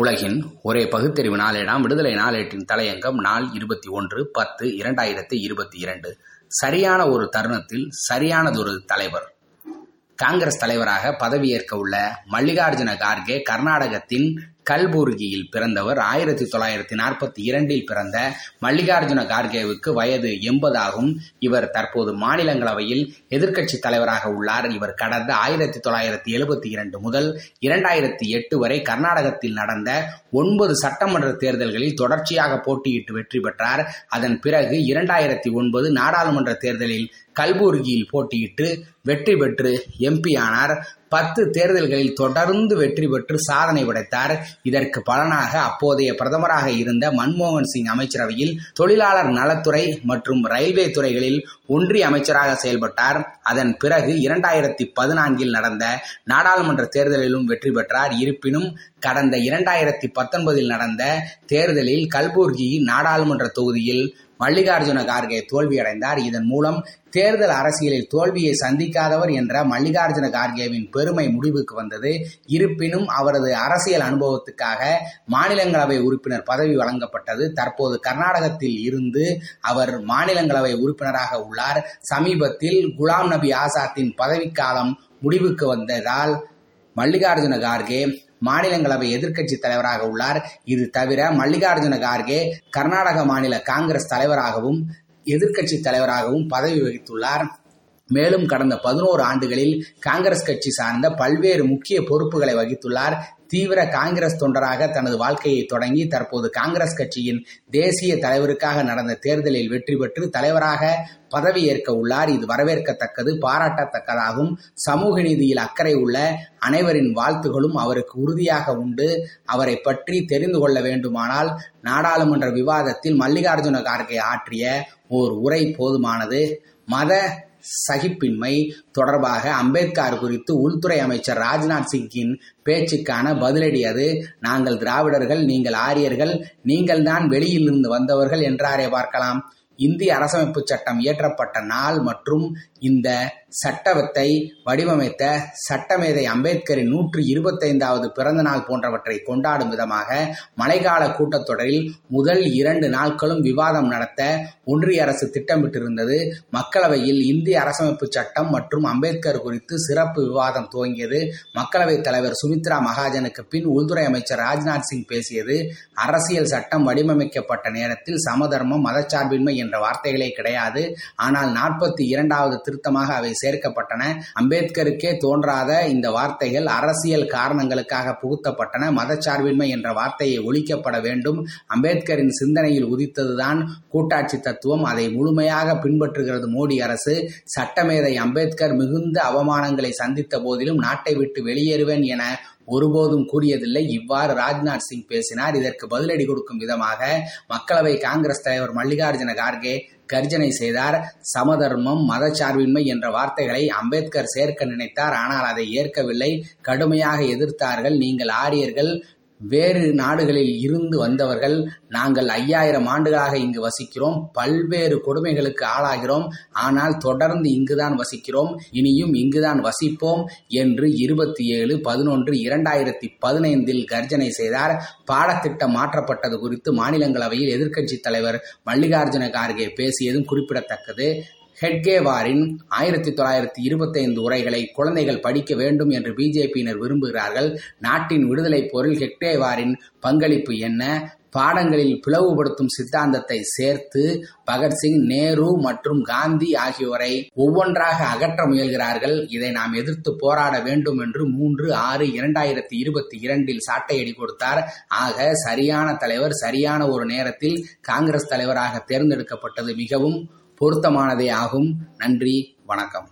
உலகின் ஒரே பகுத்தறிவு நாளேடாம். விடுதலை நாளேட்டின் தலையங்கம் நாள் இருபத்தி ஒன்று பத்து இரண்டாயிரத்தி இருபத்தி இரண்டு. சரியான ஒரு தருணத்தில் சரியானதொரு தலைவர். காங்கிரஸ் தலைவராக பதவியேற்க உள்ள மல்லிகார்ஜுன கார்கே கர்நாடகத்தின் கல்பூர்கியில் பிறந்தவர் ஆயிரத்தி தொள்ளாயிரத்தி நாற்பத்தி இரண்டில் பிறந்த மல்லிகார்ஜுன கார்கேவுக்கு வயது எண்பதாகும். இவர் தற்போது மாநிலங்களவையில் எதிர்க்கட்சி தலைவராக உள்ளார். இவர் கடந்த ஆயிரத்தி தொள்ளாயிரத்தி எழுபத்தி இரண்டு முதல் இரண்டாயிரத்தி எட்டு வரை கர்நாடகத்தில் நடந்த ஒன்பது சட்டமன்ற தேர்தல்களில் தொடர்ச்சியாக போட்டியிட்டு வெற்றி பெற்றார். அதன் பிறகு இரண்டாயிரத்தி ஒன்பது நாடாளுமன்ற தேர்தலில் கல்புர்கியில் போட்டியிட்டு வெற்றி பெற்று எம்பி ஆனார். பத்து தேர்தல்களில் தொடர்ந்து வெற்றி பெற்று சாதனை படைத்தார். இதற்கு பலனாக அப்போதைய பிரதமராக இருந்த மன்மோகன் சிங் அமைச்சரவையில் தொழிலாளர் நலத்துறை மற்றும் ரயில்வே துறைகளில் ஒன்றிய அமைச்சராக செயல்பட்டார். அதன் பிறகு இரண்டாயிரத்தி பதினான்கில் நடந்த நாடாளுமன்ற தேர்தலிலும் வெற்றி பெற்றார். இருப்பினும் கடந்த இரண்டாயிரத்தி பத்தொன்பதில் நடந்த தேர்தலில் கல்பூர்கி நாடாளுமன்ற தொகுதியில் மல்லிகார்ஜுன கார்கே தோல்வியடைந்தார். இதன் மூலம் தேர்தல் அரசியலில் தோல்வியை சந்திக்காதவர் என்ற மல்லிகார்ஜுன கார்கேவின் பெருமை முடிவுக்கு வந்தது. இருப்பினும் அவரது அரசியல் அனுபவத்துக்காக மாநிலங்களவை உறுப்பினர் பதவி வழங்கப்பட்டது. தற்போது கர்நாடகத்தில் இருந்து அவர் மாநிலங்களவை உறுப்பினராக உள்ளார். சமீபத்தில் குலாம் நபி ஆசாத்தின் பதவிக்காலம் முடிவுக்கு வந்ததால் மல்லிகார்ஜுன கார்கே மாநிலங்களவை எதிர்க்கட்சி தலைவராக உள்ளார். இது தவிர மல்லிகார்ஜுன கார்கே கர்நாடக மாநில காங்கிரஸ் தலைவராகவும் எதிர்க்கட்சி தலைவராகவும் பதவி வகித்துள்ளார். மேலும் கடந்த பதினோரு ஆண்டுகளில் காங்கிரஸ் கட்சி சார்ந்த பல்வேறு முக்கிய பொறுப்புகளை வகித்துள்ளார். தீவிர காங்கிரஸ் தொண்டராக தனது வாழ்க்கையை தொடங்கி தற்போது காங்கிரஸ் கட்சியின் தேசிய தலைவருக்காக நடந்த தேர்தலில் வெற்றி பெற்று தலைவராக பதவியேற்க உள்ளார். இது வரவேற்கத்தக்கது பாராட்டத்தக்கதாகும். சமூக நீதியில் அக்கறை உள்ள அனைவரின் வாழ்த்துகளும் அவருக்கு உறுதியாக உண்டு. அவரை பற்றி தெரிந்து கொள்ள வேண்டுமானால் நாடாளுமன்ற விவாதத்தில் மல்லிகார்ஜுன கார்கே ஆற்றிய ஓர் உரை போதுமானது. மத சகிப்பின்மை தொடர்பாக அம்பேத்கர் குறித்து உள்துறை அமைச்சர் ராஜ்நாத் சிங்கின் பேச்சுக்கான பதிலடி அது. நாங்கள் திராவிடர்கள் நீங்கள் ஆரியர்கள் நீங்கள் தான் வெளியிலிருந்து வந்தவர்கள் என்றாரே பார்க்கலாம். இந்திய அரசமைப்பு சட்டம் இயற்றப்பட்ட நாள் மற்றும் இந்த சட்டத்தை வடிவமைத்த சட்டமேதை அம்பேத்கரின் நூற்றி இருபத்தைந்தாவது பிறந்த நாள் போன்றவற்றை கொண்டாடும் விதமாக மழைக்கால கூட்டத்தொடரில் முதல் இரண்டு நாட்களும் விவாதம் நடத்த ஒன்றிய அரசு திட்டமிட்டிருந்தது. மக்களவையில் இந்திய அரசமைப்பு சட்டம் மற்றும் அம்பேத்கர் குறித்து சிறப்பு விவாதம் துவங்கியது. மக்களவைத் தலைவர் சுமித்ரா மகாஜனுக்கு பின் உள்துறை அமைச்சர் ராஜ்நாத் சிங் பேசியது. அரசியல் சட்டம் வடிவமைக்கப்பட்ட நேரத்தில் சமதர்மம் மதச்சார்பின்மை என்ற வார்த்தைகளே கிடையாது. ஆனால் நாற்பத்தி இரண்டாவது திருத்தமாக அவை சேர்க்கப்பட்டன. அம்பேத்கருக்கே தோன்றாத இந்த வார்த்தைகள் அரசியல் காரணங்களுக்காக புகுத்தப்பட்டன. மதச்சார்பின்மை என்ற வார்த்தையை ஒழிக்கப்பட வேண்டும். அம்பேத்கரின் சிந்தனையில் உதித்ததுதான் கூட்டாட்சி தத்துவம். அதை முழுமையாக பின்பற்றுகிறது மோடி அரசு. சட்டமேதை அம்பேத்கர் மிகுந்த அவமானங்களை சந்தித்த போதிலும் நாட்டை விட்டு வெளியேறுவேன் என ஒருபோதும் கூறியதில்லை. இவ்வாறு ராஜ்நாத் சிங் பேசினார். இதற்கு பதிலடி கொடுக்கும் விதமாக மக்களவை காங்கிரஸ் தலைவர் மல்லிகார்ஜுன கார்கே கர்ஜனை செய்தார். சமதர்மம் மதச்சார்பின்மை என்ற வார்த்தைகளை அம்பேத்கர் சேர்க்க நினைத்தார். ஆனால் அதை ஏற்கவில்லை. கடுமையாக எதிர்த்தார்கள். நீங்கள் ஆரியர்கள் வேறு நாடுகளில் இருந்து வந்தவர்கள் நாங்கள் ஐயாயிரம் ஆண்டுகளாக இங்கு வசிக்கிறோம் பல்வேறு கொடுமைகளுக்கு ஆளாகிறோம் ஆனால் தொடர்ந்து இங்குதான் வசிக்கிறோம் இனியும் இங்குதான் வசிப்போம் என்று இருபத்தி ஏழு பதினொன்று இரண்டாயிரத்தி பதினைந்தில் கர்ஜனை செய்தார். பாடத்திட்டம் மாற்றப்பட்டது குறித்து மாநிலங்களவையில் எதிர்க்கட்சித் தலைவர் மல்லிகார்ஜுன கார்கே பேசியதும் குறிப்பிடத்தக்கது. ஹெட்கேவாரின் ஆயிரத்தி தொள்ளாயிரத்தி இருபத்தைந்து உரைகளை குழந்தைகள் படிக்க வேண்டும் என்று பிஜேபியினர் விரும்புகிறார்கள். நாட்டின் விடுதலை போரில் ஹெட்கேவாரின் பங்களிப்பு என்ன? பாடங்களில் பிளவுபடுத்தும் சித்தாந்தத்தை சேர்த்து பகத்சிங் நேரு மற்றும் காந்தி ஆகியோரை ஒவ்வொன்றாக அகற்ற முயல்கிறார்கள். இதை நாம் எதிர்த்து போராட வேண்டும் என்று மூன்று ஆறு இரண்டாயிரத்தி இருபத்தி இரண்டில் சாட்டையடி கொடுத்தார். ஆக சரியான தலைவர் சரியான ஒரு நேரத்தில் காங்கிரஸ் தலைவராக தேர்ந்தெடுக்கப்பட்டது மிகவும் பொருத்தமானதே ஆகும். நன்றி வணக்கம்.